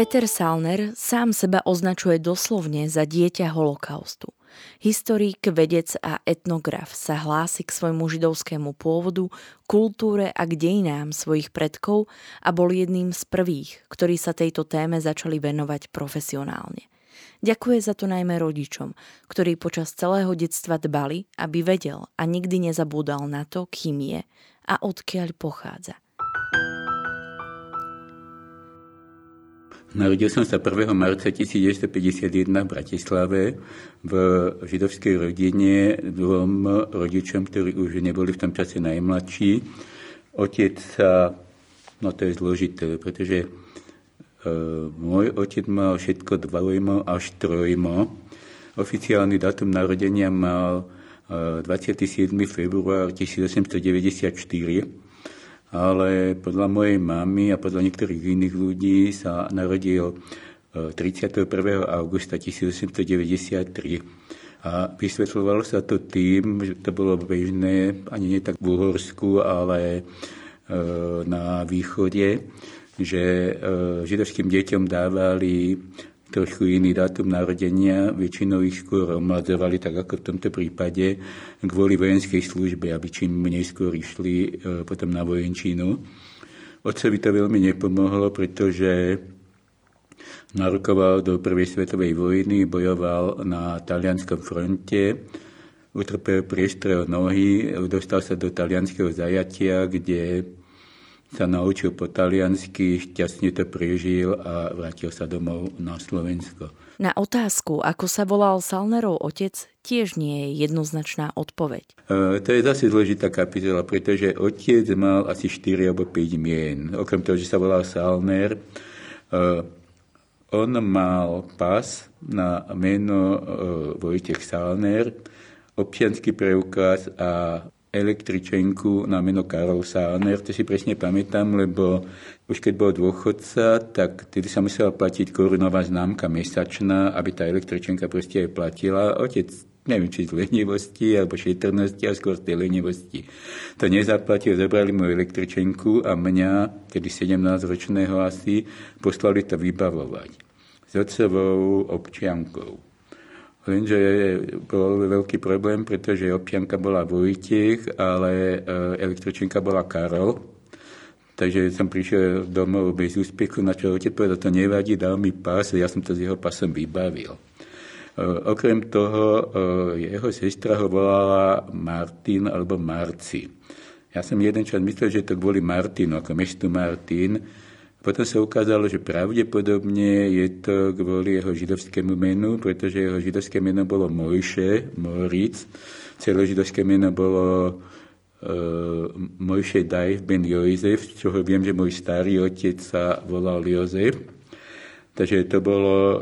Peter Salner sám seba označuje doslovne za dieťa holokaustu. Historik, vedec a etnograf sa hlási k svojmu židovskému pôvodu, kultúre a k dejinám svojich predkov a bol jedným z prvých, ktorí sa tejto téme začali venovať profesionálne. Ďakuje za to najmä rodičom, ktorí počas celého detstva dbali, aby vedel a nikdy nezabúdal na to, kým je a odkiaľ pochádza. Narodil som sa 1. marca 1951 v Bratislave v židovskej rodine dvom rodičom, ktorí už neboli v tom čase najmladší. Otec sa, no to je zložité, pretože e, môj otec mal všetko dvojmo až trojmo. Oficiálny dátum narodenia mal e, 27. február 1894 ale podľa mojej mamy a podľa niektorých iných ľudí sa narodil 31. E, augusta 1893. A vysvetľovalo sa to tým, že to bolo bežné, ani nie tak v Uhorsku, ale e, na východe, že e, židovským deťom dávali trošku iný dátum narodenia, väčšinou ich skôr omladzovali, tak ako v tomto prípade, kvôli vojenskej službe, aby čím neskôr išli e, potom na vojenčinu. Otcovi to veľmi nepomohlo, pretože narukoval do prvej svetovej vojny, bojoval na talianskom fronte, utrpel priestrel nohy, dostal sa do talianského zajatia, kde sa naučil po taliansky, šťastne to prežil a vrátil sa domov na Slovensko. Na otázku, ako sa volal Salnerov otec, tiež nie je jednoznačná odpoveď. E, to je zase zložitá kapitola, pretože otec mal asi 4 alebo 5 mien. Okrem toho, že sa volal Salner, e, on mal pas na meno e, Vojtech Salner, občianský preukaz a električenku na meno Karol Sáner, to si presne pamätám, lebo už keď bol dôchodca, tak tedy sa musela platiť korunová známka mesačná, aby tá električenka proste aj platila. Otec neviem, či z lenivosti alebo šetrnosti, a skôr z tej lenivosti. To nezaplatil, zobrali mu električenku a mňa, tedy 17-ročného asi, poslali to vybavovať s otcovou občiankou. Lenže bol veľký problém, pretože občianka bola Vojtech, ale e, elektročenka bola Karol. Takže som prišiel domov bez úspechu, na čo otec povedal, to nevadí, dal mi pás, ja som to s jeho pasom vybavil. E, okrem toho, e, jeho sestra ho volala Martin alebo Marci. Ja som jeden čas myslel, že to kvôli Martinu, ako mestu Martin, potom sa ukázalo, že pravdepodobne je to kvôli jeho židovskému menu, pretože jeho židovské meno bolo Mojše, Moritz. Celé židovské meno bolo uh, Mojše Dajf ben Jozef, čoho viem, že môj starý otec sa volal Jozef. Takže to bolo uh,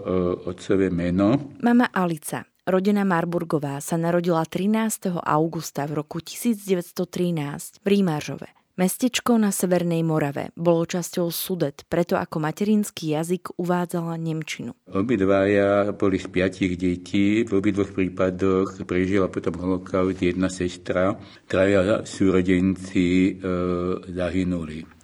otcové meno. Mama Alica, rodina Marburgová, sa narodila 13. augusta v roku 1913 v Rímaržove. Mestečko na Severnej Morave bolo časťou Sudet, preto ako materinský jazyk uvádzala Nemčinu. Obidvaja boli z piatich detí, v obidvoch prípadoch prežila potom holokaust jedna sestra, traja súrodenci e, zahynuli.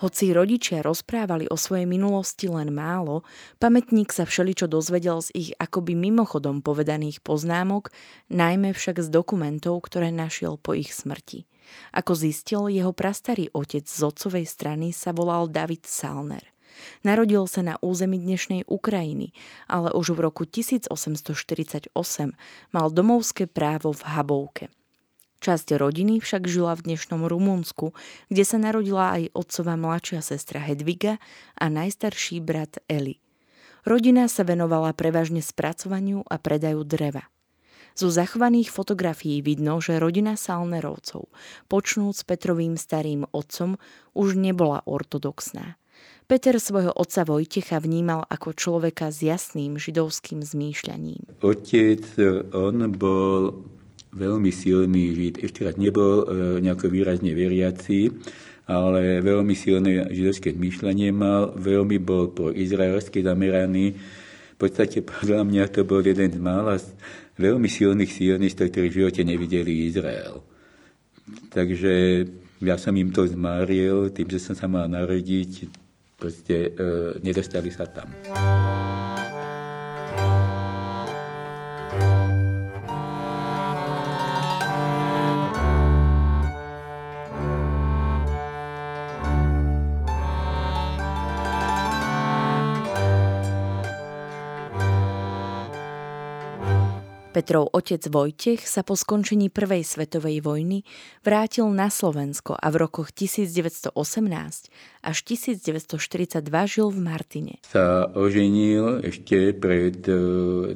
Hoci rodičia rozprávali o svojej minulosti len málo, pamätník sa všeličo dozvedel z ich akoby mimochodom povedaných poznámok, najmä však z dokumentov, ktoré našiel po ich smrti. Ako zistil, jeho prastarý otec z otcovej strany sa volal David Salner. Narodil sa na území dnešnej Ukrajiny, ale už v roku 1848 mal domovské právo v Habovke. Časť rodiny však žila v dnešnom Rumunsku, kde sa narodila aj otcová mladšia sestra Hedviga a najstarší brat Eli. Rodina sa venovala prevažne spracovaniu a predaju dreva. Zo zachovaných fotografií vidno, že rodina Salnerovcov, počnúc Petrovým starým otcom, už nebola ortodoxná. Peter svojho otca Vojtecha vnímal ako človeka s jasným židovským zmýšľaním. Otec, on bol veľmi silný žid. Ešte raz nebol e, nejako výrazne veriaci, ale veľmi silné židovské zmýšľanie mal, veľmi bol pro izraelské zameraný. V podstate podľa mňa to bol jeden z mála veľmi silných sionistov, ktorí v živote nevideli Izrael. Takže ja som im to zmaril, tým, že som sa mal narodiť, proste e, nedostali sa tam. Petrov otec Vojtech sa po skončení Prvej svetovej vojny vrátil na Slovensko a v rokoch 1918 až 1942 žil v Martine. Sa oženil ešte pred e,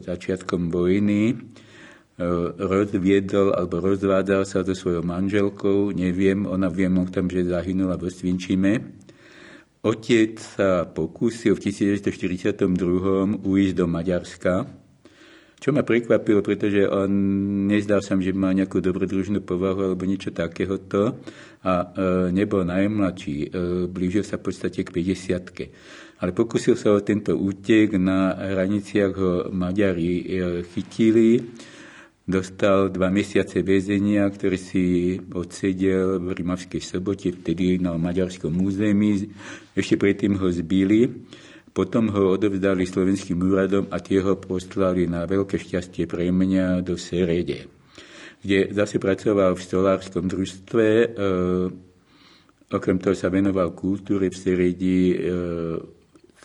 začiatkom vojny, e, rozviedol alebo rozvádzal sa so svojou manželkou, neviem, ona viem o tom, že zahynula vo Svinčime. Otec sa pokúsil v 1942 ujsť do Maďarska, čo ma prekvapilo, pretože on nezdal sa, že má nejakú dobrodružnú povahu alebo niečo takéhoto a e, nebol najmladší, e, blížil sa v podstate k 50 Ale pokusil sa o tento útek, na hraniciach ho Maďari e, chytili, dostal dva mesiace väzenia, ktoré si odsedel v Rimavskej sobote, vtedy na maďarskom území. Ešte predtým ho zbili potom ho odovzdali slovenským úradom a tie ho poslali na veľké šťastie pre mňa do Serede, kde zase pracoval v stolárskom družstve. E, okrem toho sa venoval kultúre v Seredi, e,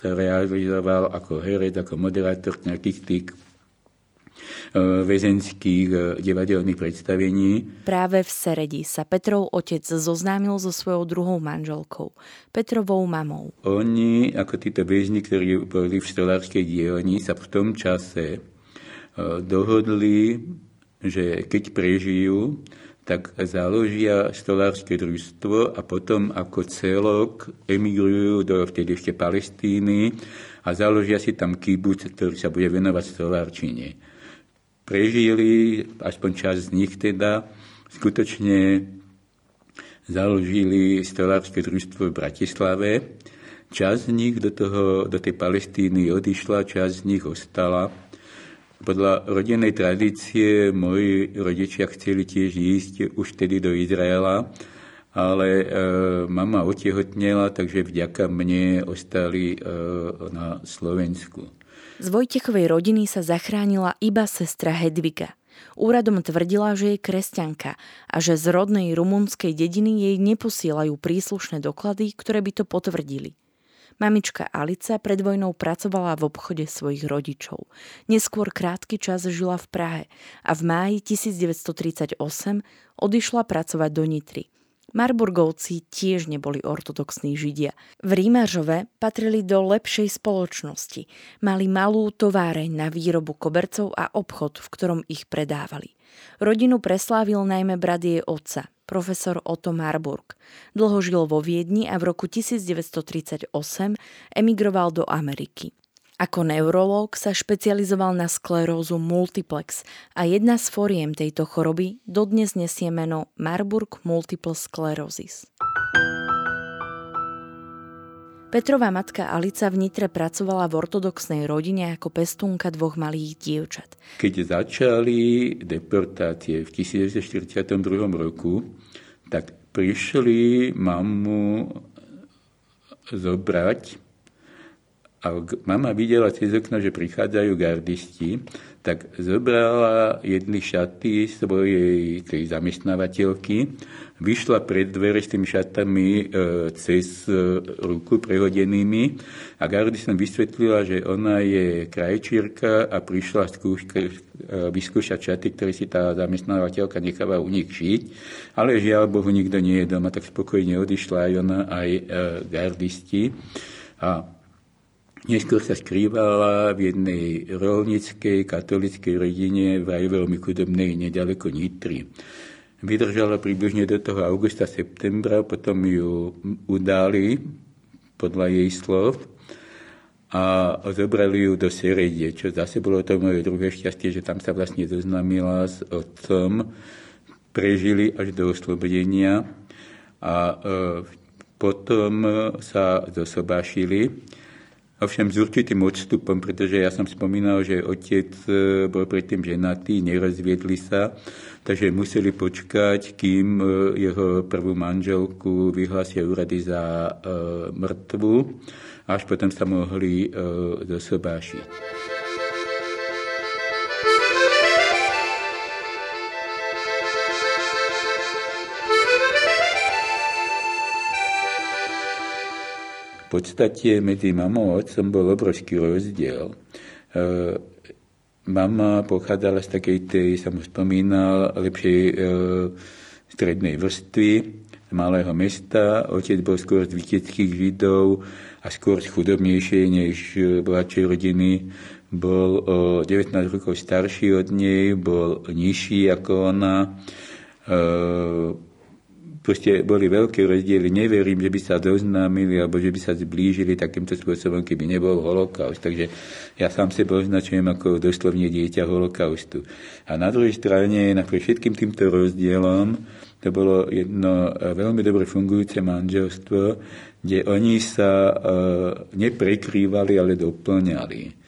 sa realizoval ako herec, ako moderátor nejakých tých väzenských e, divadelných predstavení. Práve v Seredi sa Petrov otec zoznámil so svojou druhou manželkou, Petrovou mamou. Oni, ako títo väzni, ktorí boli v stolárskej dielni, sa v tom čase e, dohodli, že keď prežijú, tak založia stolárske družstvo a potom ako celok emigrujú do vtedy ešte Palestíny a založia si tam kibuc, ktorý sa bude venovať stolárčine prežili, aspoň časť z nich teda, skutočne založili stolárske družstvo v Bratislave. Časť z nich do, toho, do tej Palestíny odišla, časť z nich ostala. Podľa rodinnej tradície moji rodičia chceli tiež ísť už tedy do Izraela, ale e, mama otehotnela, takže vďaka mne ostali e, na Slovensku. Z Vojtechovej rodiny sa zachránila iba sestra Hedviga. Úradom tvrdila, že je kresťanka a že z rodnej rumunskej dediny jej neposielajú príslušné doklady, ktoré by to potvrdili. Mamička Alica pred vojnou pracovala v obchode svojich rodičov. Neskôr krátky čas žila v Prahe a v máji 1938 odišla pracovať do Nitry – Marburgovci tiež neboli ortodoxní židia. V Rímažove patrili do lepšej spoločnosti. Mali malú továreň na výrobu kobercov a obchod, v ktorom ich predávali. Rodinu preslávil najmä brat jej otca, profesor Otto Marburg. Dlho žil vo Viedni a v roku 1938 emigroval do Ameriky. Ako neurológ sa špecializoval na sklerózu multiplex a jedna z foriem tejto choroby dodnes nesie meno Marburg multiple sclerosis. Petrová matka Alica v Nitre pracovala v ortodoxnej rodine ako pestúnka dvoch malých dievčat. Keď začali deportácie v 1942 roku, tak prišli mamu zobrať a mama videla cez okno, že prichádzajú gardisti, tak zobrala jedny šaty svojej tej zamestnávateľky, vyšla pred dvere s tými šatami e, cez e, ruku prehodenými a gardistom vysvetlila, že ona je krajčírka a prišla skúška, e, vyskúšať šaty, ktoré si tá zamestnávateľka necháva u nich šiť, ale žiaľ Bohu nikto nie je doma, tak spokojne odišla aj ona, aj e, gardisti. A Neskôr sa skrývala v jednej rolnickej katolickej rodine v aj veľmi chudobnej nedaleko Nitry. Vydržala približne do toho augusta, septembra, potom ju udali podľa jej slov a zobrali ju do Seredie, čo zase bolo to moje druhé šťastie, že tam sa vlastne zoznámila s otcom, prežili až do oslobodenia a e, potom sa zosobášili Ovšem s určitým odstupom, pretože ja som spomínal, že otec e, bol predtým ženatý, nerozviedli sa, takže museli počkať, kým e, jeho prvú manželku vyhlásia úrady za e, mŕtvu, až potom sa mohli e, zosobášiť. Podstate medzi mamou a otcom bol obrovský rozdiel. E, mama pochádzala z takej tej, som spomínal, lepšej e, strednej vrstvy, z malého mesta. Otec bol skôr z viteckých židov a skôr z chudobnejšej než bohatšej rodiny. Bol o 19 rokov starší od nej, bol nižší ako ona. E, proste boli veľké rozdiely. Neverím, že by sa doznámili alebo že by sa zblížili takýmto spôsobom, keby nebol holokaust. Takže ja sám seba označujem ako doslovne dieťa holokaustu. A na druhej strane, napriek všetkým týmto rozdielom, to bolo jedno veľmi dobre fungujúce manželstvo, kde oni sa e, neprekrývali, ale doplňali.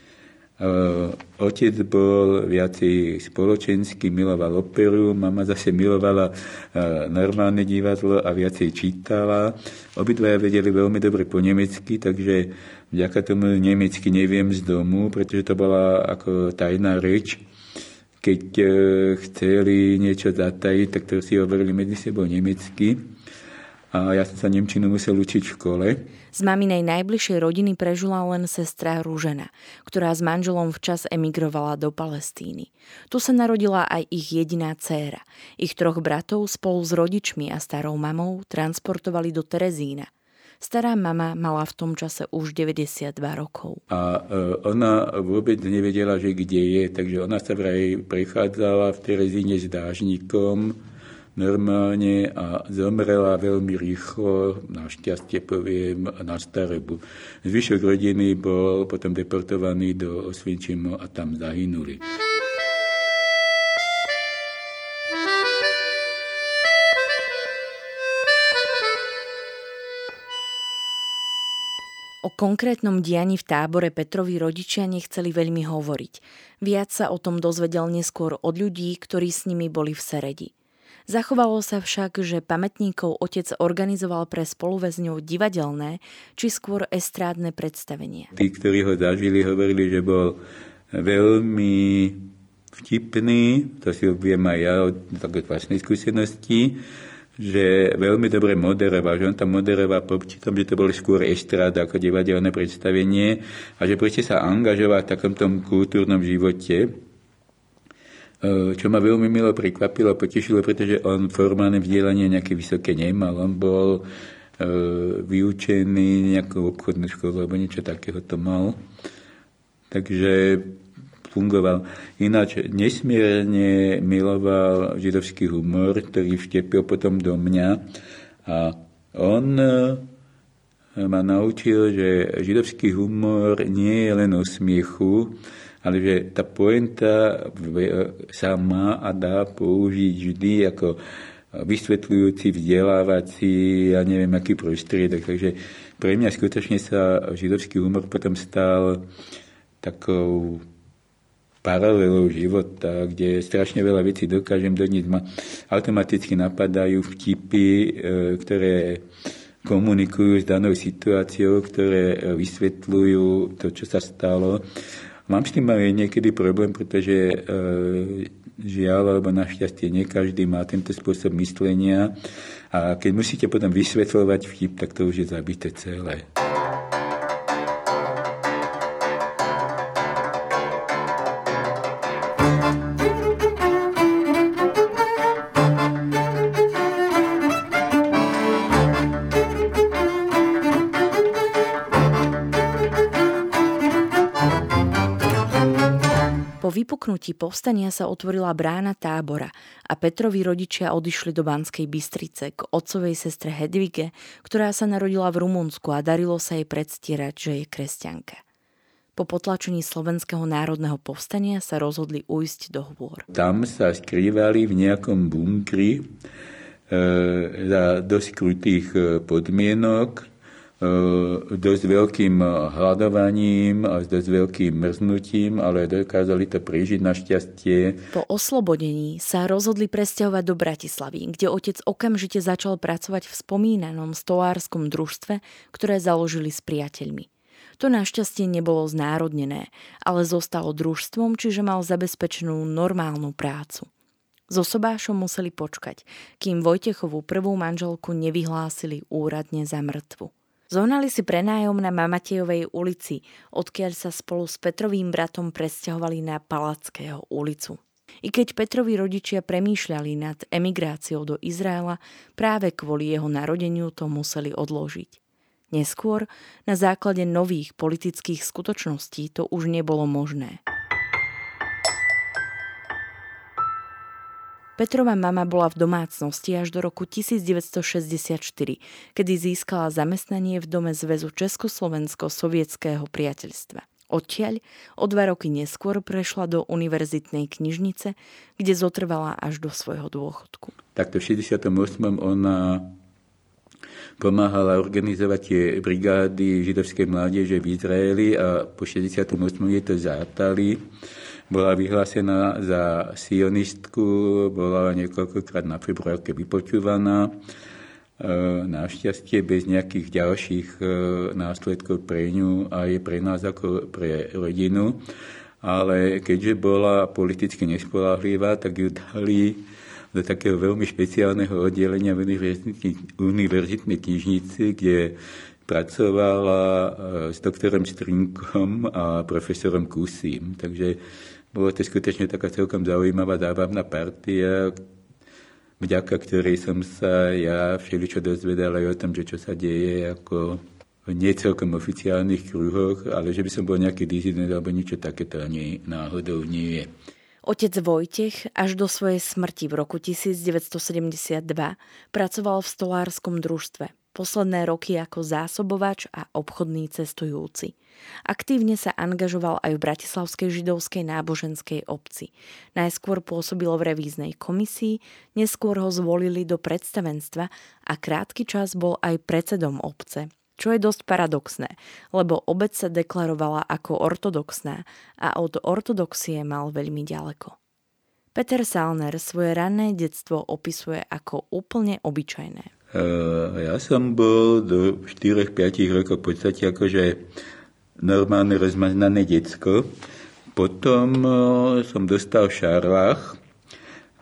Eh, otec bol viacej spoločenský, miloval operu, mama zase milovala eh, normálne divadlo a viacej čítala. Obidvaja vedeli veľmi dobre po nemecky, takže vďaka tomu nemecky neviem z domu, pretože to bola ako tajná reč. Keď eh, chceli niečo zatajiť, tak to si hovorili medzi sebou nemecky a ja som sa Nemčinu musel učiť v škole. Z maminej najbližšej rodiny prežila len sestra Rúžena, ktorá s manželom včas emigrovala do Palestíny. Tu sa narodila aj ich jediná dcéra. Ich troch bratov spolu s rodičmi a starou mamou transportovali do Terezína. Stará mama mala v tom čase už 92 rokov. A e, ona vôbec nevedela, že kde je, takže ona sa vraj prechádzala v Terezíne s dážnikom, normálne a zomrela veľmi rýchlo, našťastie poviem, na starebu. Zvyšok rodiny bol potom deportovaný do Osvienčimu a tam zahynuli. O konkrétnom dianí v tábore Petrovi rodičia nechceli veľmi hovoriť. Viac sa o tom dozvedel neskôr od ľudí, ktorí s nimi boli v Seredi. Zachovalo sa však, že pamätníkov otec organizoval pre spoluväzňov divadelné či skôr estrádne predstavenie. Tí, ktorí ho zažili, hovorili, že bol veľmi vtipný, to si viem aj ja od také vlastnej skúsenosti, že veľmi dobre moderoval, že on tam moderoval počítam, že to bolo skôr estráda ako divadelné predstavenie a že proste sa angažoval v takomto kultúrnom živote čo ma veľmi milo prekvapilo a potešilo, pretože on formálne vzdelanie nejaké vysoké nemal. On bol eh, vyučený nejakou obchodnú školu alebo niečo takého to mal. Takže fungoval. Ináč nesmierne miloval židovský humor, ktorý vštepil potom do mňa a on eh, ma naučil, že židovský humor nie je len o smiechu, ale že tá poenta sa má a dá použiť vždy ako vysvetľujúci, vzdelávací, ja neviem, aký prostriedok. Takže pre mňa skutočne sa židovský humor potom stal takou paralelou života, kde strašne veľa vecí dokážem doniesť. Ma automaticky napadajú vtipy, e, ktoré komunikujú s danou situáciou, ktoré vysvetľujú to, čo sa stalo. Mám s tým aj niekedy problém, pretože e, žiaľ, alebo našťastie nie každý má tento spôsob myslenia a keď musíte potom vysvetľovať vtip, tak to už je zabité celé. Vypuknutí povstania sa otvorila brána tábora a Petrovi rodičia odišli do Banskej Bystrice k otcovej sestre Hedvige, ktorá sa narodila v Rumunsku a darilo sa jej predstierať, že je kresťanka. Po potlačení Slovenského národného povstania sa rozhodli ujsť do hôr. Tam sa skrývali v nejakom bunkri e, za dosť e, podmienok dosť veľkým hľadovaním a s dosť veľkým mrznutím, ale dokázali to prežiť našťastie. Po oslobodení sa rozhodli presťahovať do Bratislavy, kde otec okamžite začal pracovať v spomínanom stolárskom družstve, ktoré založili s priateľmi. To našťastie nebolo znárodnené, ale zostalo družstvom, čiže mal zabezpečenú normálnu prácu. So sobášom museli počkať, kým Vojtechovú prvú manželku nevyhlásili úradne za mŕtvu. Zohnali si prenájom na Mamatejovej ulici, odkiaľ sa spolu s Petrovým bratom presťahovali na Palackého ulicu. I keď Petrovi rodičia premýšľali nad emigráciou do Izraela, práve kvôli jeho narodeniu to museli odložiť. Neskôr, na základe nových politických skutočností, to už nebolo možné. Petrova mama bola v domácnosti až do roku 1964, kedy získala zamestnanie v dome Zväzu Československo-sovietského priateľstva. Odtiaľ o dva roky neskôr prešla do univerzitnej knižnice, kde zotrvala až do svojho dôchodku. Takto v 68. ona pomáhala organizovať tie brigády židovskej mládeže v Izraeli a po 68. je to zátali bola vyhlásená za sionistku, bola niekoľkokrát na februárke vypočúvaná. E, našťastie bez nejakých ďalších e, následkov pre ňu a je pre nás ako pre rodinu. Ale keďže bola politicky nespolahlivá, tak ju dali do takého veľmi špeciálneho oddelenia v univerzitnej knižnici, kde pracovala e, s doktorom Strinkom a profesorom Kusím. Takže bolo to skutočne taká celkom zaujímavá zábavná partia, vďaka ktorej som sa ja všeličo dozvedal aj o tom, že čo sa deje ako v necelkom oficiálnych kruhoch, ale že by som bol nejaký dizident alebo niečo takéto ani náhodou nie je. Otec Vojtech až do svojej smrti v roku 1972 pracoval v stolárskom družstve posledné roky ako zásobovač a obchodný cestujúci. Aktívne sa angažoval aj v Bratislavskej židovskej náboženskej obci. Najskôr pôsobil v revíznej komisii, neskôr ho zvolili do predstavenstva a krátky čas bol aj predsedom obce čo je dosť paradoxné, lebo obec sa deklarovala ako ortodoxná a od ortodoxie mal veľmi ďaleko. Peter Salner svoje ranné detstvo opisuje ako úplne obyčajné. Ja som bol do 4-5 rokov v podstate akože normálne rozmaznané decko. Potom som dostal šarlách.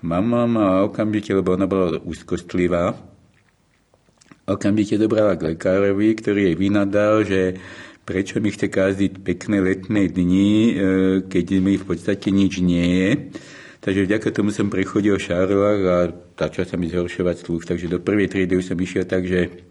Mama ma okamžite, lebo ona bola úzkostlivá, okamžite dobrala k lekárovi, ktorý jej vynadal, že prečo mi chce káziť pekné letné dni, e, keď mi v podstate nič nie je. Takže vďaka tomu som prechodil v a začal sa mi zhoršovať sluch. Takže do prvej triedy už som išiel tak, že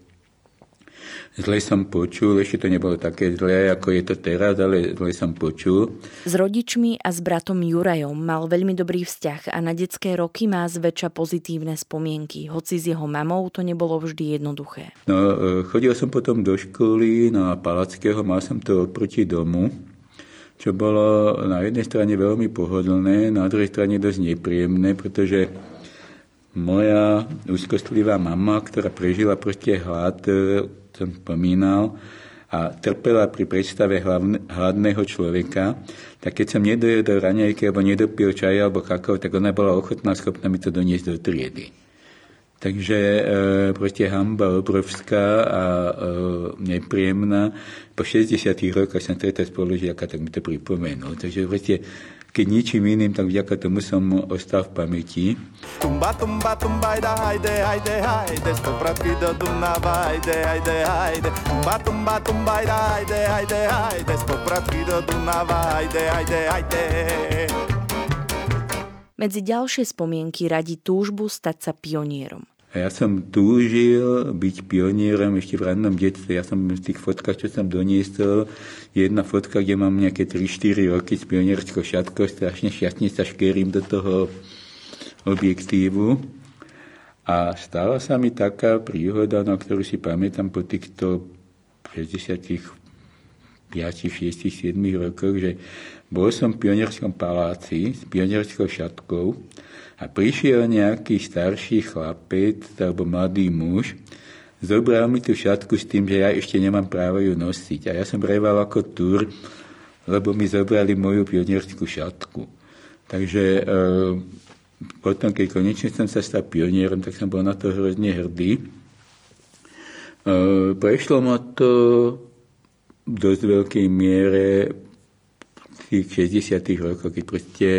Zle som počul, ešte to nebolo také zlé, ako je to teraz, ale zle som počul. S rodičmi a s bratom Jurajom mal veľmi dobrý vzťah a na detské roky má zväčša pozitívne spomienky, hoci s jeho mamou to nebolo vždy jednoduché. No, e, chodil som potom do školy na Palackého, mal som to oproti domu čo bolo na jednej strane veľmi pohodlné, na druhej strane dosť nepríjemné, pretože moja úzkostlivá mama, ktorá prežila proste hlad, e, som spomínal, a trpela pri predstave hladného človeka, tak keď som nedojel raňajky alebo nedopil čaj alebo kakao, tak ona bola ochotná, schopná mi to doniesť do triedy. Takže e, proste hamba obrovská a e, nepríjemná. Po 60 rokoch som stretol spolužiaka, tak mi to pripomenul. Takže proste keď ničím iným, tak vďaka tomu som ostal v pamäti. Tumba, tumba, tumba, ajde, ajde, ajde, ajde, sto pratky do Dunava, ajde, ajde, ajde. Tumba, tumba, tumba, ajde, ajde, ajde, ajde, sto pratky do Dunava, ajde, ajde, ajde. Medzi ďalšie spomienky radí túžbu stať sa pionierom. A ja som túžil byť pionierom ešte v rannom detstve. Ja som v tých fotkách, čo som doniesol, jedna fotka, kde mám nejaké 3-4 roky s pionierskou šatkou, strašne šťastne sa škerím do toho objektívu. A stala sa mi taká príhoda, na ktorú si pamätám po týchto 60 5, 6, 7 rokoch, že bol som v pionierskom paláci s pionierskou šatkou a prišiel nejaký starší chlapec alebo mladý muž, zobral mi tú šatku s tým, že ja ešte nemám právo ju nosiť. A ja som breval ako tur, lebo mi zobrali moju pionierskú šatku. Takže e, potom, keď konečne som sa stal pionierom, tak som bol na to hrozne hrdý. E, prešlo ma to v dosť veľkej miere v tých 60 rokoch, keď proste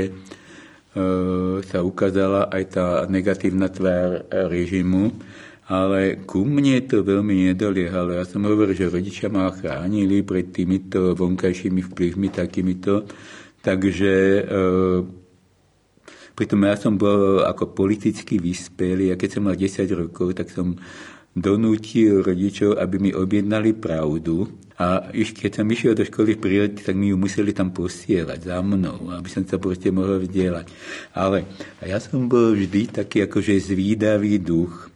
sa ukázala aj tá negatívna tvár režimu, ale ku mne to veľmi nedoliehalo. Ja som hovoril, že rodičia ma chránili pred týmito vonkajšími vplyvmi takýmito, takže e, pritom ja som bol ako politicky vyspelý a keď som mal 10 rokov, tak som donútil rodičov, aby mi objednali pravdu. A keď som išiel do školy v prírode, tak mi ju museli tam posielať za mnou, aby som sa proste mohol vzdielať. Ale ja som bol vždy taký akože zvídavý duch.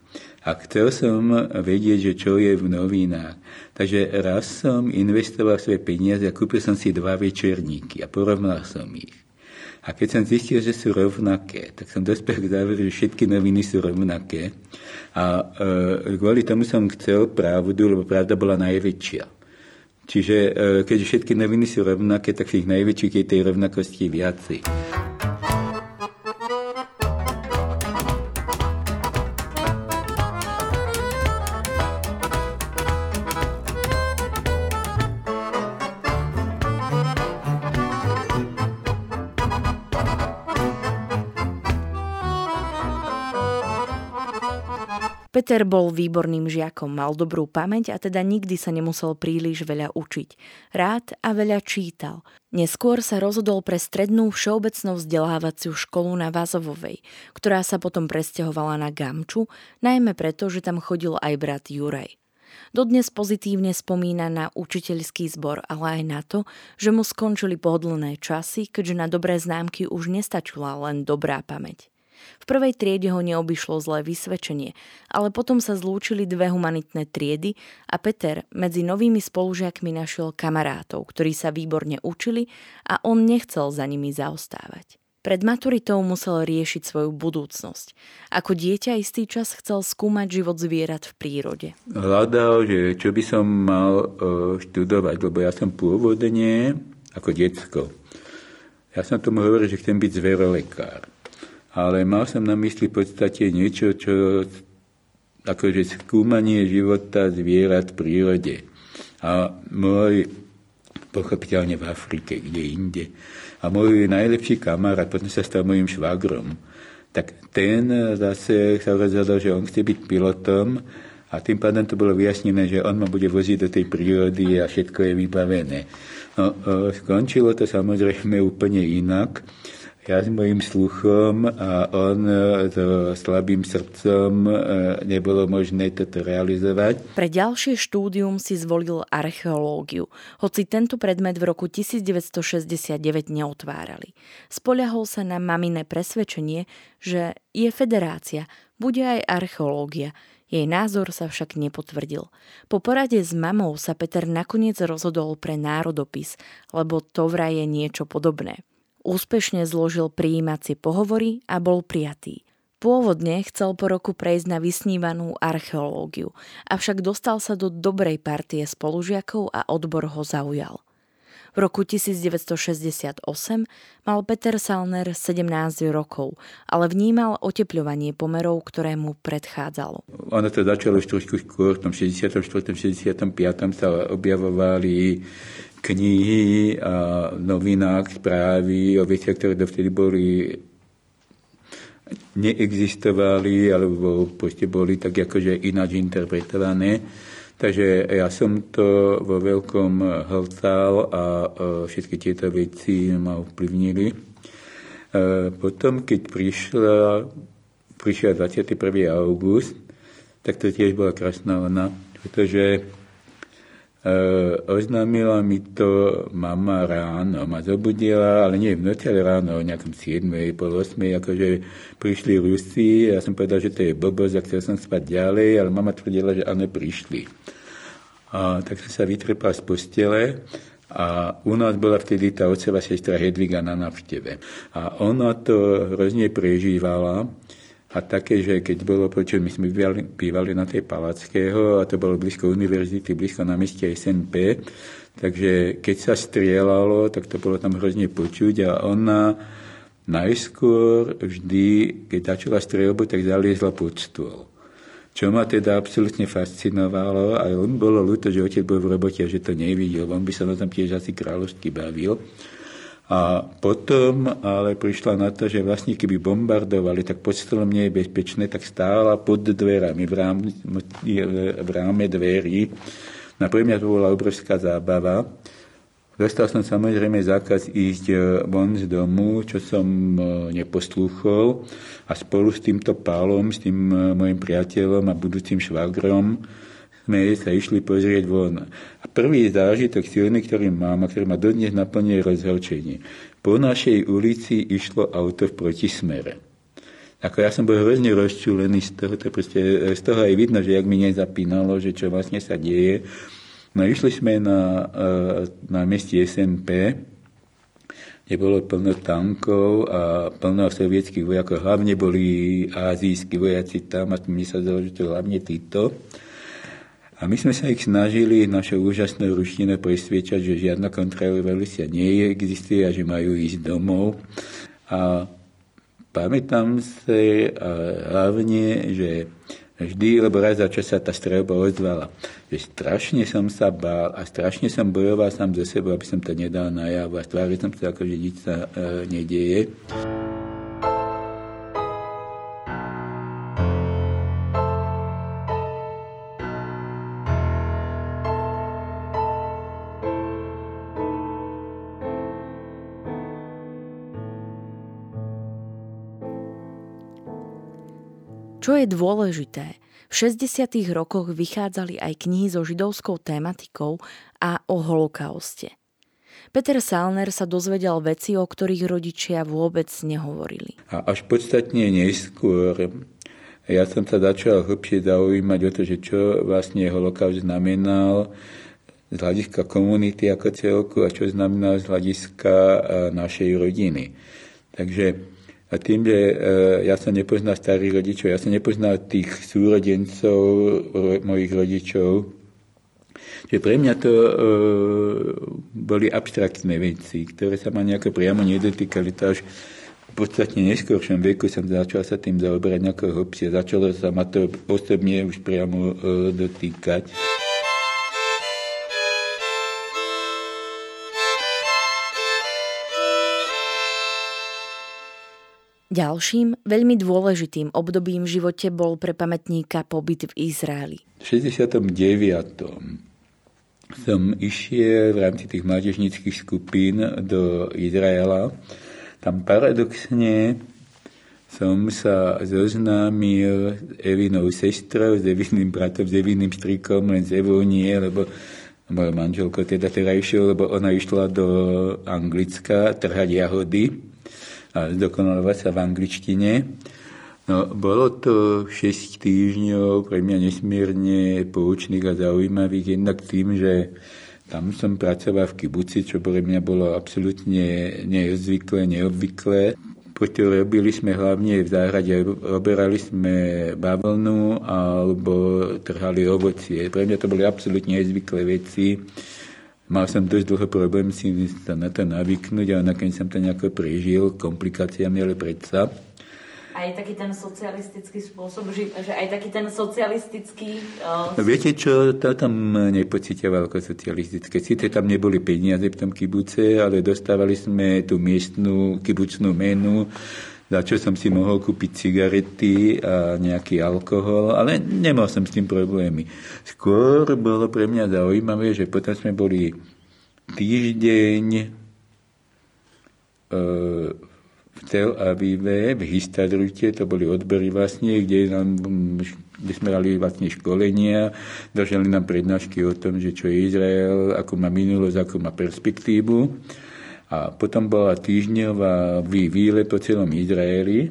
A chcel som vedieť, že čo je v novinách. Takže raz som investoval svoje peniaze a kúpil som si dva večerníky a porovnal som ich. A keď som zistil, že sú rovnaké, tak som dospel k záveru, že všetky noviny sú rovnaké. A e, kvôli tomu som chcel pravdu, lebo pravda bola najväčšia. Čiže e, keďže všetky noviny sú rovnaké, tak v tých najväčších je tej rovnakosti viacej. Peter bol výborným žiakom, mal dobrú pamäť a teda nikdy sa nemusel príliš veľa učiť. Rád a veľa čítal. Neskôr sa rozhodol pre strednú všeobecnú vzdelávaciu školu na Vazovovej, ktorá sa potom presťahovala na Gamču, najmä preto, že tam chodil aj brat Juraj. Dodnes pozitívne spomína na učiteľský zbor, ale aj na to, že mu skončili pohodlné časy, keďže na dobré známky už nestačila len dobrá pamäť. V prvej triede ho neobyšlo zlé vysvedčenie, ale potom sa zlúčili dve humanitné triedy a Peter medzi novými spolužiakmi našiel kamarátov, ktorí sa výborne učili a on nechcel za nimi zaostávať. Pred maturitou musel riešiť svoju budúcnosť. Ako dieťa istý čas chcel skúmať život zvierat v prírode. Hľadal, že čo by som mal e, študovať, lebo ja som pôvodne ako detsko. Ja som tomu hovoril, že chcem byť zverolekár ale mal som na mysli v podstate niečo, čo akože skúmanie života zvierat v prírode. A môj, pochopiteľne v Afrike, kde inde. A môj najlepší kamarát, potom sa stal mojim švagrom, tak ten zase sa rozhodol, že on chce byť pilotom a tým pádom to bolo vyjasnené, že on ma bude voziť do tej prírody a všetko je vybavené. No, skončilo to samozrejme úplne inak ja s mojim sluchom a on so slabým srdcom e, nebolo možné toto realizovať. Pre ďalšie štúdium si zvolil archeológiu, hoci tento predmet v roku 1969 neotvárali. Spoliahol sa na mamine presvedčenie, že je federácia, bude aj archeológia, jej názor sa však nepotvrdil. Po porade s mamou sa Peter nakoniec rozhodol pre národopis, lebo to vraj je niečo podobné. Úspešne zložil prijímacie pohovory a bol prijatý. Pôvodne chcel po roku prejsť na vysnívanú archeológiu, avšak dostal sa do dobrej partie spolužiakov a odbor ho zaujal. V roku 1968 mal Peter Salner 17 rokov, ale vnímal otepľovanie pomerov, ktoré mu predchádzalo. Ono to začalo už trošku skôr, v tom 64. 65. sa objavovali knihy a novinách správy o veciach, ktoré dovtedy boli neexistovali alebo proste boli tak akože ináč interpretované. Takže ja som to vo veľkom hlcal a všetky tieto veci ma ovplyvnili. Potom, keď prišla, prišiel 21. august, tak to tiež bola krásna ona, pretože oznámila mi to mama ráno, ma zobudila, ale nie v noci, ale ráno, o nejakom 7, pol 8, akože prišli Rusi, ja som povedal, že to je blbosť, a chcel som spať ďalej, ale mama tvrdila, že áno, prišli. A, tak som sa vytrepal z postele a u nás bola vtedy tá otcová sestra Hedviga na návšteve. A ona to hrozne prežívala, a také, že keď bolo, počuť, my sme bývali, bývali na tej Palackého a to bolo blízko univerzity, blízko na meste SNP, takže keď sa strieľalo, tak to bolo tam hrozne počuť a ona najskôr vždy, keď začala strieľbu, tak zaliezla pod stôl. Čo ma teda absolútne fascinovalo, a on bolo ľúto, že otec bol v robote a že to nevidel, on by sa na tam tiež asi kráľovsky bavil. A potom ale prišla na to, že vlastne keby bombardovali, tak pod stolom nie je bezpečné, tak stála pod dverami, v ráme, v ráme dverí. Na pre mňa to bola obrovská zábava. Dostal som samozrejme zákaz ísť e, von z domu, čo som e, neposlúchol. A spolu s týmto pálom, s tým e, môjim priateľom a budúcim švagrom, sme sa išli pozrieť von. A prvý zážitok silný, ktorý mám a ktorý ma dodnes naplňuje rozhorčenie. Po našej ulici išlo auto v protismere. Ako ja som bol hrozne rozčúlený z toho, to proste, z toho aj vidno, že jak mi nezapínalo, že čo vlastne sa deje. No išli sme na, eh, na meste SMP, kde bolo plno tankov a plno sovietských vojakov. Hlavne boli azijskí vojaci tam a mi sa zdalo, že to hlavne títo. A my sme sa ich snažili našou úžasnou ruštinou presviečať, že žiadna kontrarevolúcia nie je, existuje a že majú ísť domov. A pamätám si hlavne, že vždy, lebo raz za čas sa tá strelba ozvala, že strašne som sa bál a strašne som bojoval sám zo sebou, aby som to nedal najavo a stváril som sa ako, že nič sa e, nedieje. Čo je dôležité, v 60. rokoch vychádzali aj knihy so židovskou tematikou a o holokauste. Peter Salner sa dozvedel veci, o ktorých rodičia vôbec nehovorili. A až podstatne neskôr ja som sa začal hlbšie zaujímať o to, že čo vlastne holokaust znamenal z hľadiska komunity ako celku a čo znamenal z hľadiska našej rodiny. Takže a tým, že e, ja som nepoznal starých rodičov, ja som nepoznal tých súrodencov mojich rodičov, že pre mňa to e, boli abstraktné veci, ktoré sa ma nejako priamo nedotýkali. To až v podstate neskôršom veku som začal sa tým zaoberať nejako hlbšie. Začalo sa ma to osobne už priamo e, dotýkať. Ďalším, veľmi dôležitým obdobím v živote bol pre pamätníka pobyt v Izraeli. V 69. som išiel v rámci tých mládežnických skupín do Izraela. Tam paradoxne som sa zoznámil s Evinou sestrou, s Eviným bratom, s Eviným strikom, len s Evou nie, lebo moja manželka teda terajšou, lebo ona išla do Anglicka trhať jahody a zdokonalovať sa v angličtine. No, bolo to 6 týždňov pre mňa nesmierne poučných a zaujímavých, jednak tým, že tam som pracoval v kibuci, čo pre mňa bolo absolútne neozvyklé, neobvyklé. Preto robili sme hlavne v záhrade, oberali sme bavlnu alebo trhali ovocie. Pre mňa to boli absolútne nezvyklé veci Mal som dosť dlho problém si sa na to navyknúť, ale nakoniec som to nejako prežil, komplikáciami, ale predsa. Aj taký ten socialistický spôsob že aj taký ten socialistický... Uh... Viete čo, to tam nepocitoval ako socialistické. Sice tam neboli peniaze v tom kibuce, ale dostávali sme tú miestnú kibucnú menu, za čo som si mohol kúpiť cigarety a nejaký alkohol, ale nemal som s tým problémy. Skôr bolo pre mňa zaujímavé, že potom sme boli týždeň e, v Tel Avive, v Histadrute, to boli odbery vlastne, kde, nám, kde sme mali vlastne školenia, držali nám prednášky o tom, že čo je Izrael, ako má minulosť, ako má perspektívu. A potom bola týždňová výlet po celom Izraeli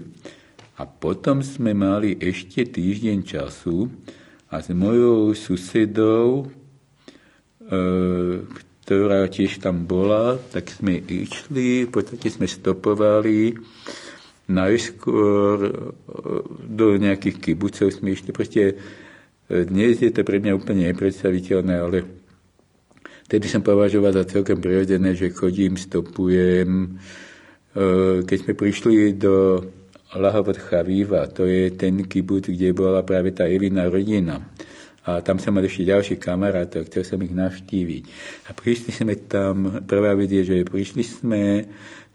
a potom sme mali ešte týždeň času a s mojou susedou, e, ktorá tiež tam bola, tak sme išli, v podstate sme stopovali najskôr e, do nejakých kibucov sme išli. Proste e, dnes je to pre mňa úplne nepredstaviteľné, ale Vtedy som považoval za celkom prirodzené, že chodím, stopujem. E, keď sme prišli do Lahovod Chavíva, to je ten kibut, kde bola práve tá Evina rodina. A tam som mal ešte ďalší kamarátov, chcel som ich navštíviť. A prišli sme tam, prvá vec je, že prišli sme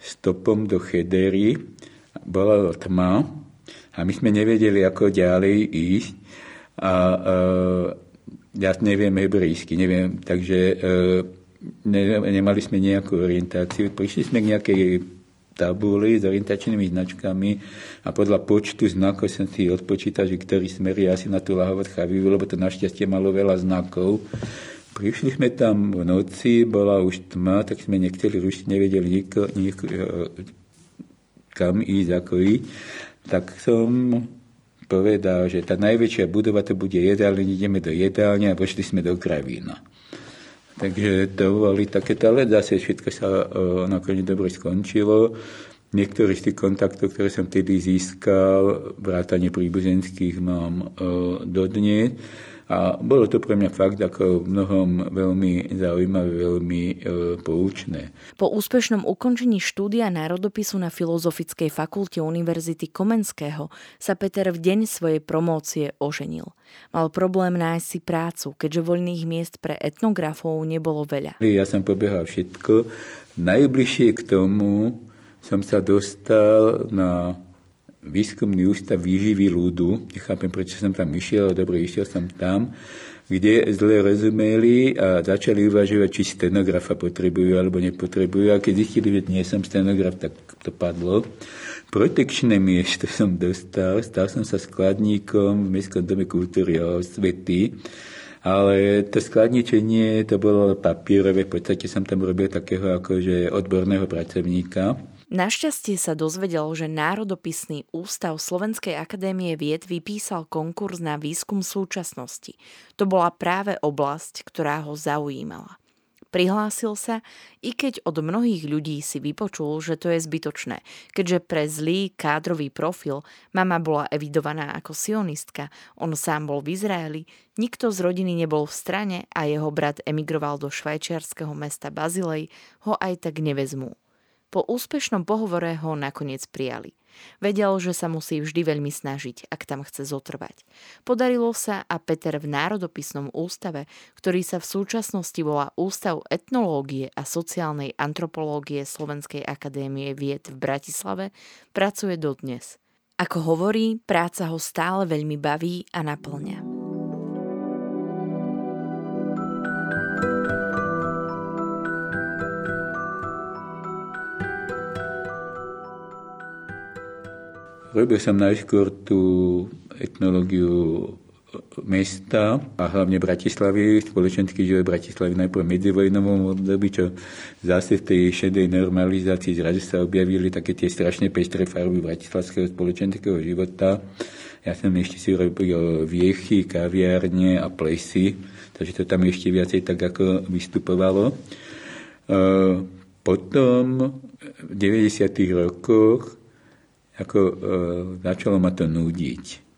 stopom do Chedery, bola tma a my sme nevedeli, ako ďalej ísť. A, a ja neviem hebrejsky, neviem, takže e, ne, nemali sme nejakú orientáciu. Prišli sme k nejakej tabuli s orientačnými značkami a podľa počtu znakov som si odpočítal, že ktorý smer asi na tú Lahovod Chavivu, lebo to našťastie malo veľa znakov. Prišli sme tam v noci, bola už tma, tak sme nechceli rušiť, nevedeli niko, niko, e, kam ísť, ako ísť. Tak som povedal, že tá najväčšia budova to bude jedálne, ideme do jedálne a pošli sme do kravína. Takže to boli takéto, ale zase všetko sa o, nakoniec dobre skončilo. Niektorý z tých kontaktov, ktoré som vtedy získal, vrátane príbuzenských, mám o, dodnes. A bolo to pre mňa fakt ako mnohom veľmi zaujímavé, veľmi e, poučné. Po úspešnom ukončení štúdia národopisu na Filozofickej fakulte Univerzity Komenského sa Peter v deň svojej promócie oženil. Mal problém nájsť si prácu, keďže voľných miest pre etnografov nebolo veľa. Ja som pobiehal všetko. Najbližšie k tomu som sa dostal na výskumný ústav výživy ľudu. Nechápem, prečo som tam išiel, dobre, išiel som tam, kde zle rozumeli a začali uvažovať, či stenografa potrebujú alebo nepotrebujú. A keď zistili, že nie som stenograf, tak to padlo. Protekčné miesto som dostal, stal som sa skladníkom v Mestskom dome kultúry a osvety. Ale to skladničenie, to bolo papierové, v podstate som tam robil takého akože odborného pracovníka. Našťastie sa dozvedel, že Národopisný ústav Slovenskej akadémie vied vypísal konkurs na výskum súčasnosti. To bola práve oblasť, ktorá ho zaujímala. Prihlásil sa, i keď od mnohých ľudí si vypočul, že to je zbytočné, keďže pre zlý kádrový profil mama bola evidovaná ako sionistka, on sám bol v Izraeli, nikto z rodiny nebol v strane a jeho brat emigroval do švajčiarského mesta Bazilej, ho aj tak nevezmú. Po úspešnom pohovore ho nakoniec prijali. Vedel, že sa musí vždy veľmi snažiť, ak tam chce zotrvať. Podarilo sa a Peter v Národopisnom ústave, ktorý sa v súčasnosti volá Ústav etnológie a sociálnej antropológie Slovenskej akadémie vied v Bratislave, pracuje dodnes. Ako hovorí, práca ho stále veľmi baví a naplňa. Robil som najskôr tú etnológiu mesta a hlavne Bratislavy, spoločenský život Bratislavy najprv v medzivojnovom období, čo zase v tej šedej normalizácii zrazu sa objavili také tie strašne pestré farby bratislavského spoločenského života. Ja som ešte si robil viechy, kaviárne a plesy, takže to tam ešte viacej tak ako vystupovalo. E, potom v 90. rokoch ako e, začalo ma to núdiť.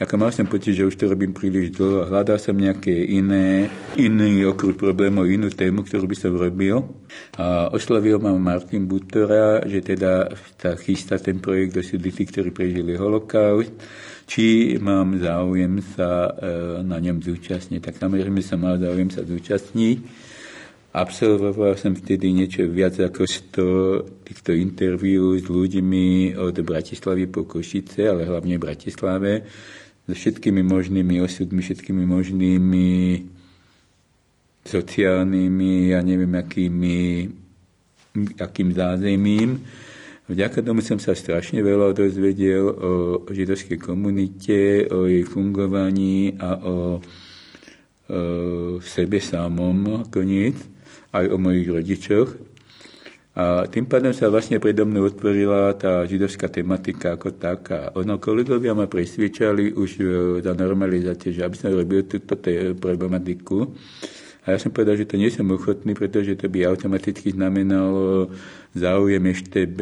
Tak mal som pocit, že už to robím príliš dlho. Hľadal som nejaké iné, iný okruh problémov, inú tému, ktorú by som robil. A oslovil ma Martin Butora, že teda sa chystá ten projekt do tí, ktorí prežili holokaust či mám záujem sa e, na ňom zúčastniť. Tak samozrejme som mal záujem sa zúčastniť. Absolvoval som vtedy niečo viac ako 100 týchto interviú s ľuďmi od Bratislavy po Košice, ale hlavne Bratislave so všetkými možnými osudmi, všetkými možnými sociálnymi, ja neviem, akými, akým zázemím. Vďaka tomu som sa strašne veľa dozvedel o židovskej komunite, o jej fungovaní a o, o sebe samom koniec, aj o mojich rodičoch. A tým pádom sa vlastne predo mnou otvorila tá židovská tematika ako taká. Ono kolegovia ma presviečali už e, za normalizácie, že aby som robil túto problematiku. A ja som povedal, že to nie som ochotný, pretože to by automaticky znamenalo záujem EŠTB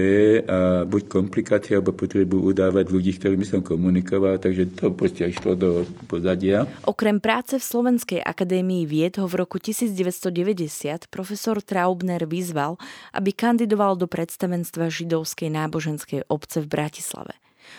a buď komplikácie, alebo potrebu udávať ľudí, s ktorými som komunikoval, takže to proste išlo do pozadia. Okrem práce v Slovenskej akadémii vied ho v roku 1990 profesor Traubner vyzval, aby kandidoval do predstavenstva židovskej náboženskej obce v Bratislave.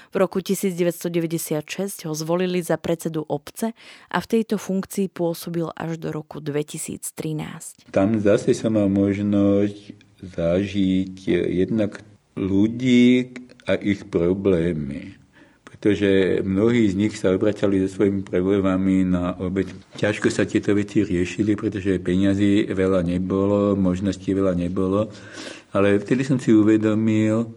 V roku 1996 ho zvolili za predsedu obce a v tejto funkcii pôsobil až do roku 2013. Tam zase som mal možnosť zažiť jednak ľudí a ich problémy. Pretože mnohí z nich sa obracali so svojimi problémami na obec. Ťažko sa tieto veci riešili, pretože peňazí veľa nebolo, možností veľa nebolo. Ale vtedy som si uvedomil,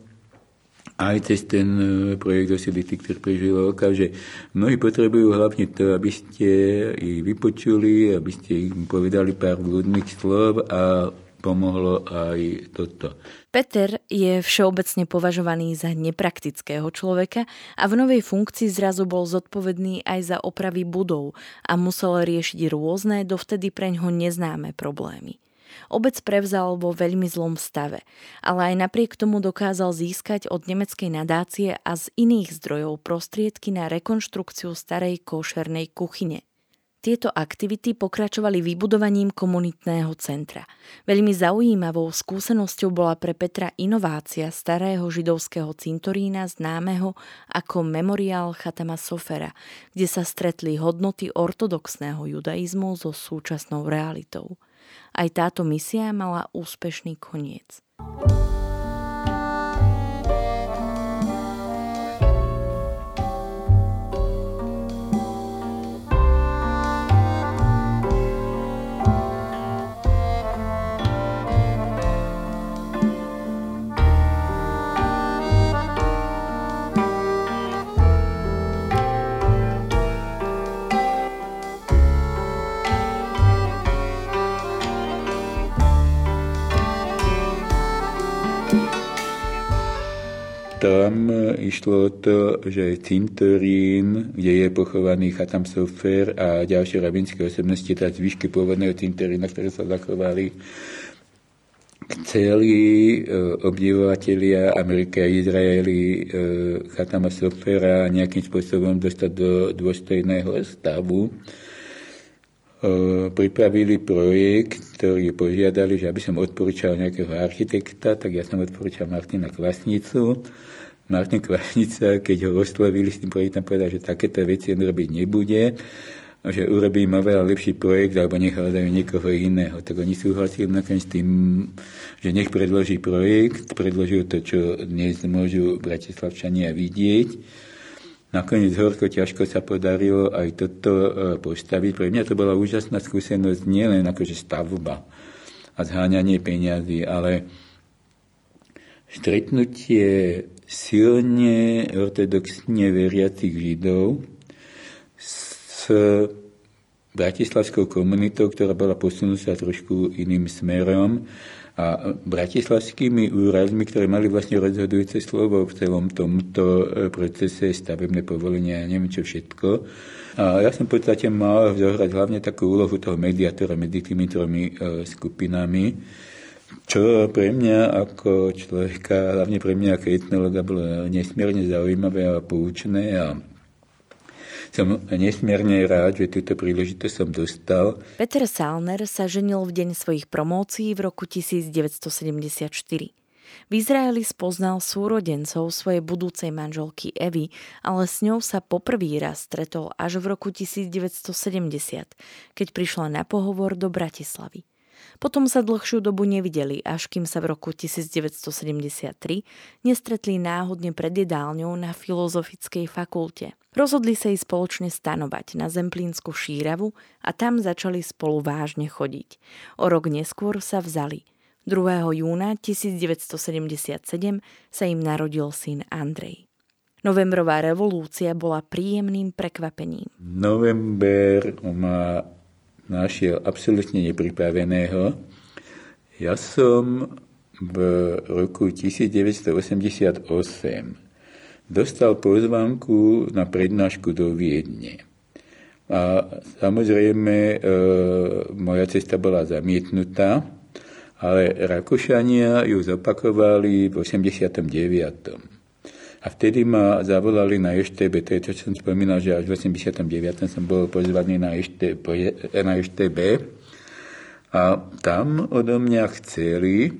aj cez ten e, projekt Osility, ktorý prežil oka, že mnohí potrebujú hlavne to, aby ste ich vypočuli, aby ste im povedali pár ľudných slov a pomohlo aj toto. Peter je všeobecne považovaný za nepraktického človeka a v novej funkcii zrazu bol zodpovedný aj za opravy budov a musel riešiť rôzne, dovtedy preňho neznáme problémy. Obec prevzal vo veľmi zlom stave, ale aj napriek tomu dokázal získať od nemeckej nadácie a z iných zdrojov prostriedky na rekonštrukciu starej košernej kuchyne. Tieto aktivity pokračovali vybudovaním komunitného centra. Veľmi zaujímavou skúsenosťou bola pre Petra inovácia starého židovského cintorína známeho ako memoriál Chatama Sofera, kde sa stretli hodnoty ortodoxného judaizmu so súčasnou realitou. Aj táto misia mala úspešný koniec. Tam išlo o to, že cintorín, kde je pochovaný Chatam Sofer a ďalšie rabinské osobnosti, teda zvyšky pôvodného cintorína, ktoré sa zachovali, chceli e, obdivovatelia Ameriky a Izraeli e, Chatama Sofera nejakým spôsobom dostať do dôstojného stavu. E, pripravili projekt, ktorý požiadali, že aby som odporúčal nejakého architekta, tak ja som odporúčal Martina Kvasnicu Martin Kvasnica, keď ho oslovili s tým projektom, povedal, že takéto veci on robiť nebude, že urobím oveľa lepší projekt alebo nehľadajú niekoho iného. Tak oni súhlasili nakoniec tým, že nech predloží projekt, predložil to, čo dnes môžu bratislavčania vidieť. Nakoniec horko ťažko sa podarilo aj toto e, postaviť. Pre mňa to bola úžasná skúsenosť, nielen akože stavba a zháňanie peňazí, ale stretnutie silne ortodoxne veriacich Židov s bratislavskou komunitou, ktorá bola posunutá trošku iným smerom a bratislavskými úradmi, ktoré mali vlastne rozhodujúce slovo v celom tomto procese stavebné povolenia a neviem čo všetko. A ja som v podstate mal zohrať hlavne takú úlohu toho mediátora medzi tými tromi e, skupinami, čo pre mňa ako človeka, hlavne pre mňa ako etnologa, bolo nesmierne zaujímavé a poučné a som nesmierne rád, že túto príležitosť som dostal. Peter Salner sa ženil v deň svojich promócií v roku 1974. V Izraeli spoznal súrodencov svojej budúcej manželky Evy, ale s ňou sa poprvý raz stretol až v roku 1970, keď prišla na pohovor do Bratislavy. Potom sa dlhšiu dobu nevideli, až kým sa v roku 1973 nestretli náhodne pred jedálňou na Filozofickej fakulte. Rozhodli sa ich spoločne stanovať na Zemplínsku šíravu a tam začali spolu vážne chodiť. O rok neskôr sa vzali. 2. júna 1977 sa im narodil syn Andrej. Novembrová revolúcia bola príjemným prekvapením. November má našiel absolútne nepripraveného. Ja som v roku 1988 dostal pozvánku na prednášku do Viedne. A samozrejme, e, moja cesta bola zamietnutá, ale Rakúšania ju zopakovali v 89. A vtedy ma zavolali na EŠTB, to je to, čo som spomínal, že až v 89. som bol pozvaný na EŠTB, na EŠTB. A tam odo mňa chceli,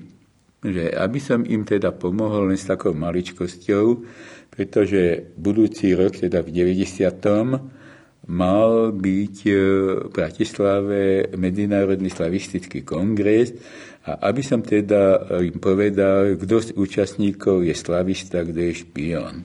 že aby som im teda pomohol len s takou maličkosťou, pretože budúci rok, teda v 90. mal byť e, v Bratislave Medzinárodný slavistický kongres a aby som teda im povedal, kto z účastníkov je slavista, kto je špion.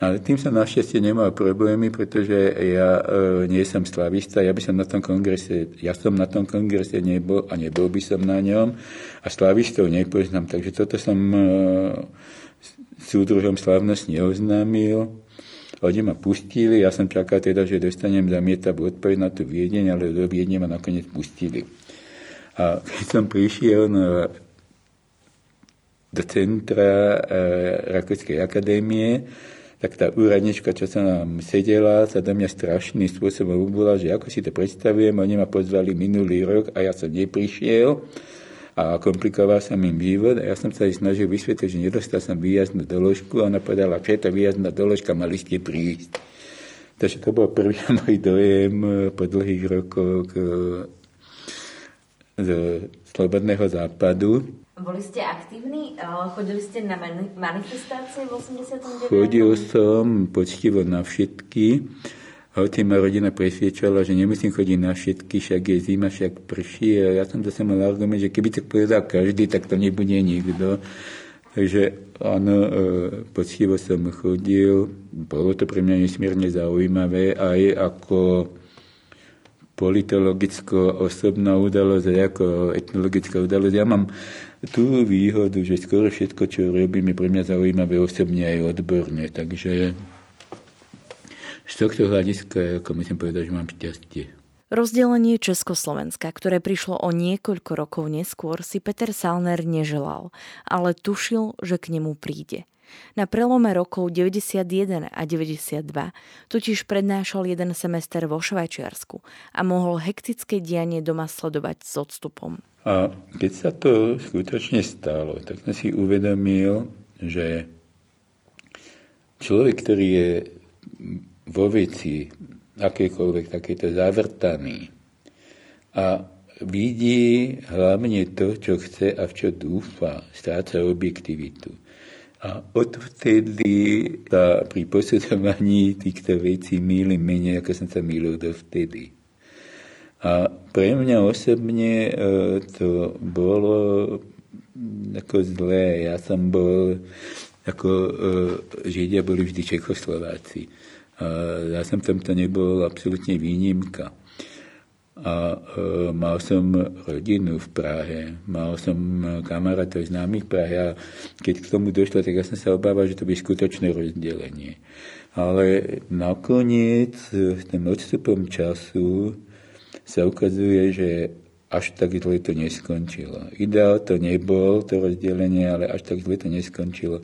Ale tým som našťastie nemal problémy, pretože ja e, nie som slavista, ja by som na tom kongrese, ja som na tom kongrese nebol a nebol by som na ňom a slavistov nepoznám, takže toto som e, súdružom slavnosť neoznámil. Oni ma pustili, ja som čakal teda, že dostanem zamietavú odpoveď na tú Viedeň, ale do Viedne ma nakoniec pustili. A keď som prišiel na, do centra e, Rakúskej akadémie, tak tá úradnička, čo sa nám sedela, sa do mňa strašným spôsobom ubula, že ako si to predstavujem, oni ma pozvali minulý rok a ja som neprišiel a komplikoval sa im život a ja som sa aj snažil vysvetliť, že nedostal som výjazdnú doložku a ona povedala, že to výjazdná doložka, mali ste prísť. Takže to bol prvý môj dojem po dlhých rokoch z Slobodného západu. Boli ste aktívni? Chodili ste na manifestácie v 89. Chodil som poctivo na všetky. Hoci ma rodina presviečala, že nemusím chodiť na všetky, však je zima, však prší. A ja som zase mal argument, že keby to povedal každý, tak to nebude nikto. Takže áno, e, poctivo som chodil. Bolo to pre mňa nesmierne zaujímavé aj ako politologicko-osobná udalosť ako etnologická udalosť. Ja mám tú výhodu, že skoro všetko, čo robím, je pre mňa zaujímavé osobne aj odborne. Takže z tohto hľadiska, ako musím povedať, že mám šťastie. Rozdelenie Československa, ktoré prišlo o niekoľko rokov neskôr, si Peter Salner neželal, ale tušil, že k nemu príde. Na prelome rokov 91 a 92 totiž prednášal jeden semester vo Švajčiarsku a mohol hektické dianie doma sledovať s odstupom. A keď sa to skutočne stalo, tak som si uvedomil, že človek, ktorý je vo veci akékoľvek takéto zavrtaný a vidí hlavne to, čo chce a v čo dúfa, stráca objektivitu a odvtedy sa pri posudzovaní týchto vecí mýlim menej, ako som sa mýlil dovtedy. A pre mňa osobne e, to bolo ako zlé. Ja som bol, ako e, Židia boli vždy Čechoslováci. A ja som v tomto nebol absolútne výnimka a e, mal som rodinu v Prahe, mal som kamarátov známych v Prahe a keď k tomu došlo, tak ja som sa obával, že to bude skutočné rozdelenie. Ale nakoniec s tým odstupom času sa ukazuje, že až tak zle to neskončilo. Ideál to nebol, to rozdelenie, ale až tak zle to neskončilo.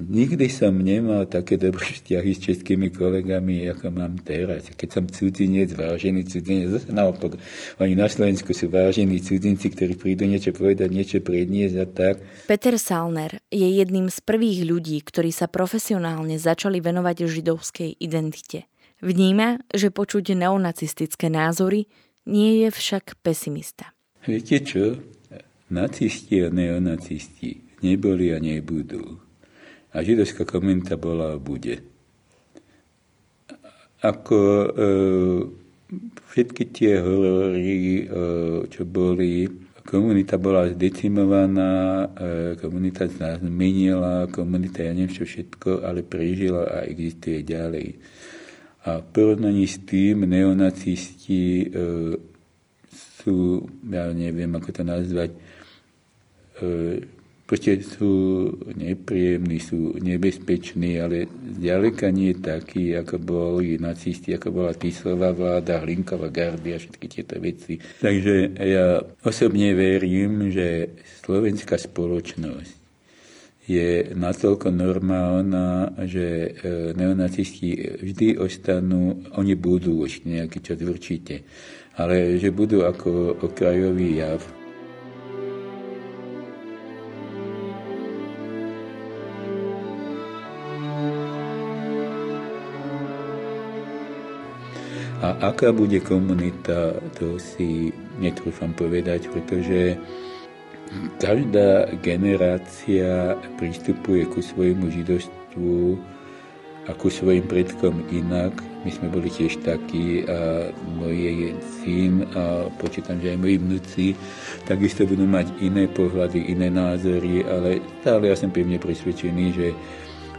Nikdy som nemal také dobré vzťahy s českými kolegami, ako mám teraz. Keď som cudzinec, vážený cudzinec, zase naopak, oni na Slovensku sú vážení cudzinci, ktorí prídu niečo povedať, niečo predniesť a tak. Peter Salner je jedným z prvých ľudí, ktorí sa profesionálne začali venovať židovskej identite. Vníma, že počuť neonacistické názory nie je však pesimista. Viete čo? Nacisti a neonacisti neboli a nebudú. A židovská komunita bola a bude. Ako e, všetky tie horory, e, čo boli, komunita bola zdecimovaná, e, komunita zmenila, komunita, ja neviem čo všetko, ale prežila a existuje ďalej. A v porovnaní s tým neonacisti e, sú, ja neviem, ako to nazvať, e, proste sú nepríjemní, sú nebezpeční, ale zďaleka nie takí, ako boli nacisti, ako bola Tisová vláda, Hlinková gardia, všetky tieto veci. Takže ja osobne verím, že slovenská spoločnosť je natoľko normálna, že e, neonacisti vždy ostanú, oni budú ešte nejaký čas určite, ale že budú ako okrajový jav A aká bude komunita, to si netrúfam povedať, pretože každá generácia pristupuje ku svojmu židovstvu a ku svojim predkom inak. My sme boli tiež takí a môj syn a počítam, že aj moji vnúci takisto budú mať iné pohľady, iné názory, ale stále ja som pevne presvedčený, že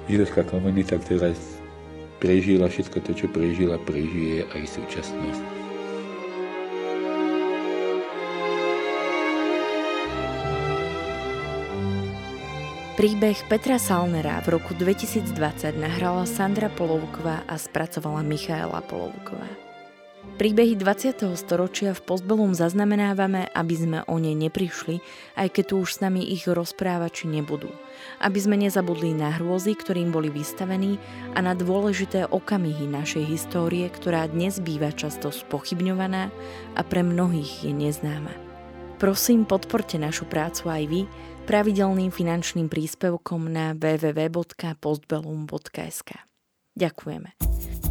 židovská komunita, ktorá prežila všetko to, čo prežila, prežije aj súčasnosť. Príbeh Petra Salnera v roku 2020 nahrala Sandra Polovková a spracovala Michaela Polovková. Príbehy 20. storočia v Postbelum zaznamenávame, aby sme o ne neprišli, aj keď tu už s nami ich rozprávači nebudú. Aby sme nezabudli na hrôzy, ktorým boli vystavení a na dôležité okamihy našej histórie, ktorá dnes býva často spochybňovaná a pre mnohých je neznáma. Prosím, podporte našu prácu aj vy pravidelným finančným príspevkom na www.postbellum.sk. Ďakujeme.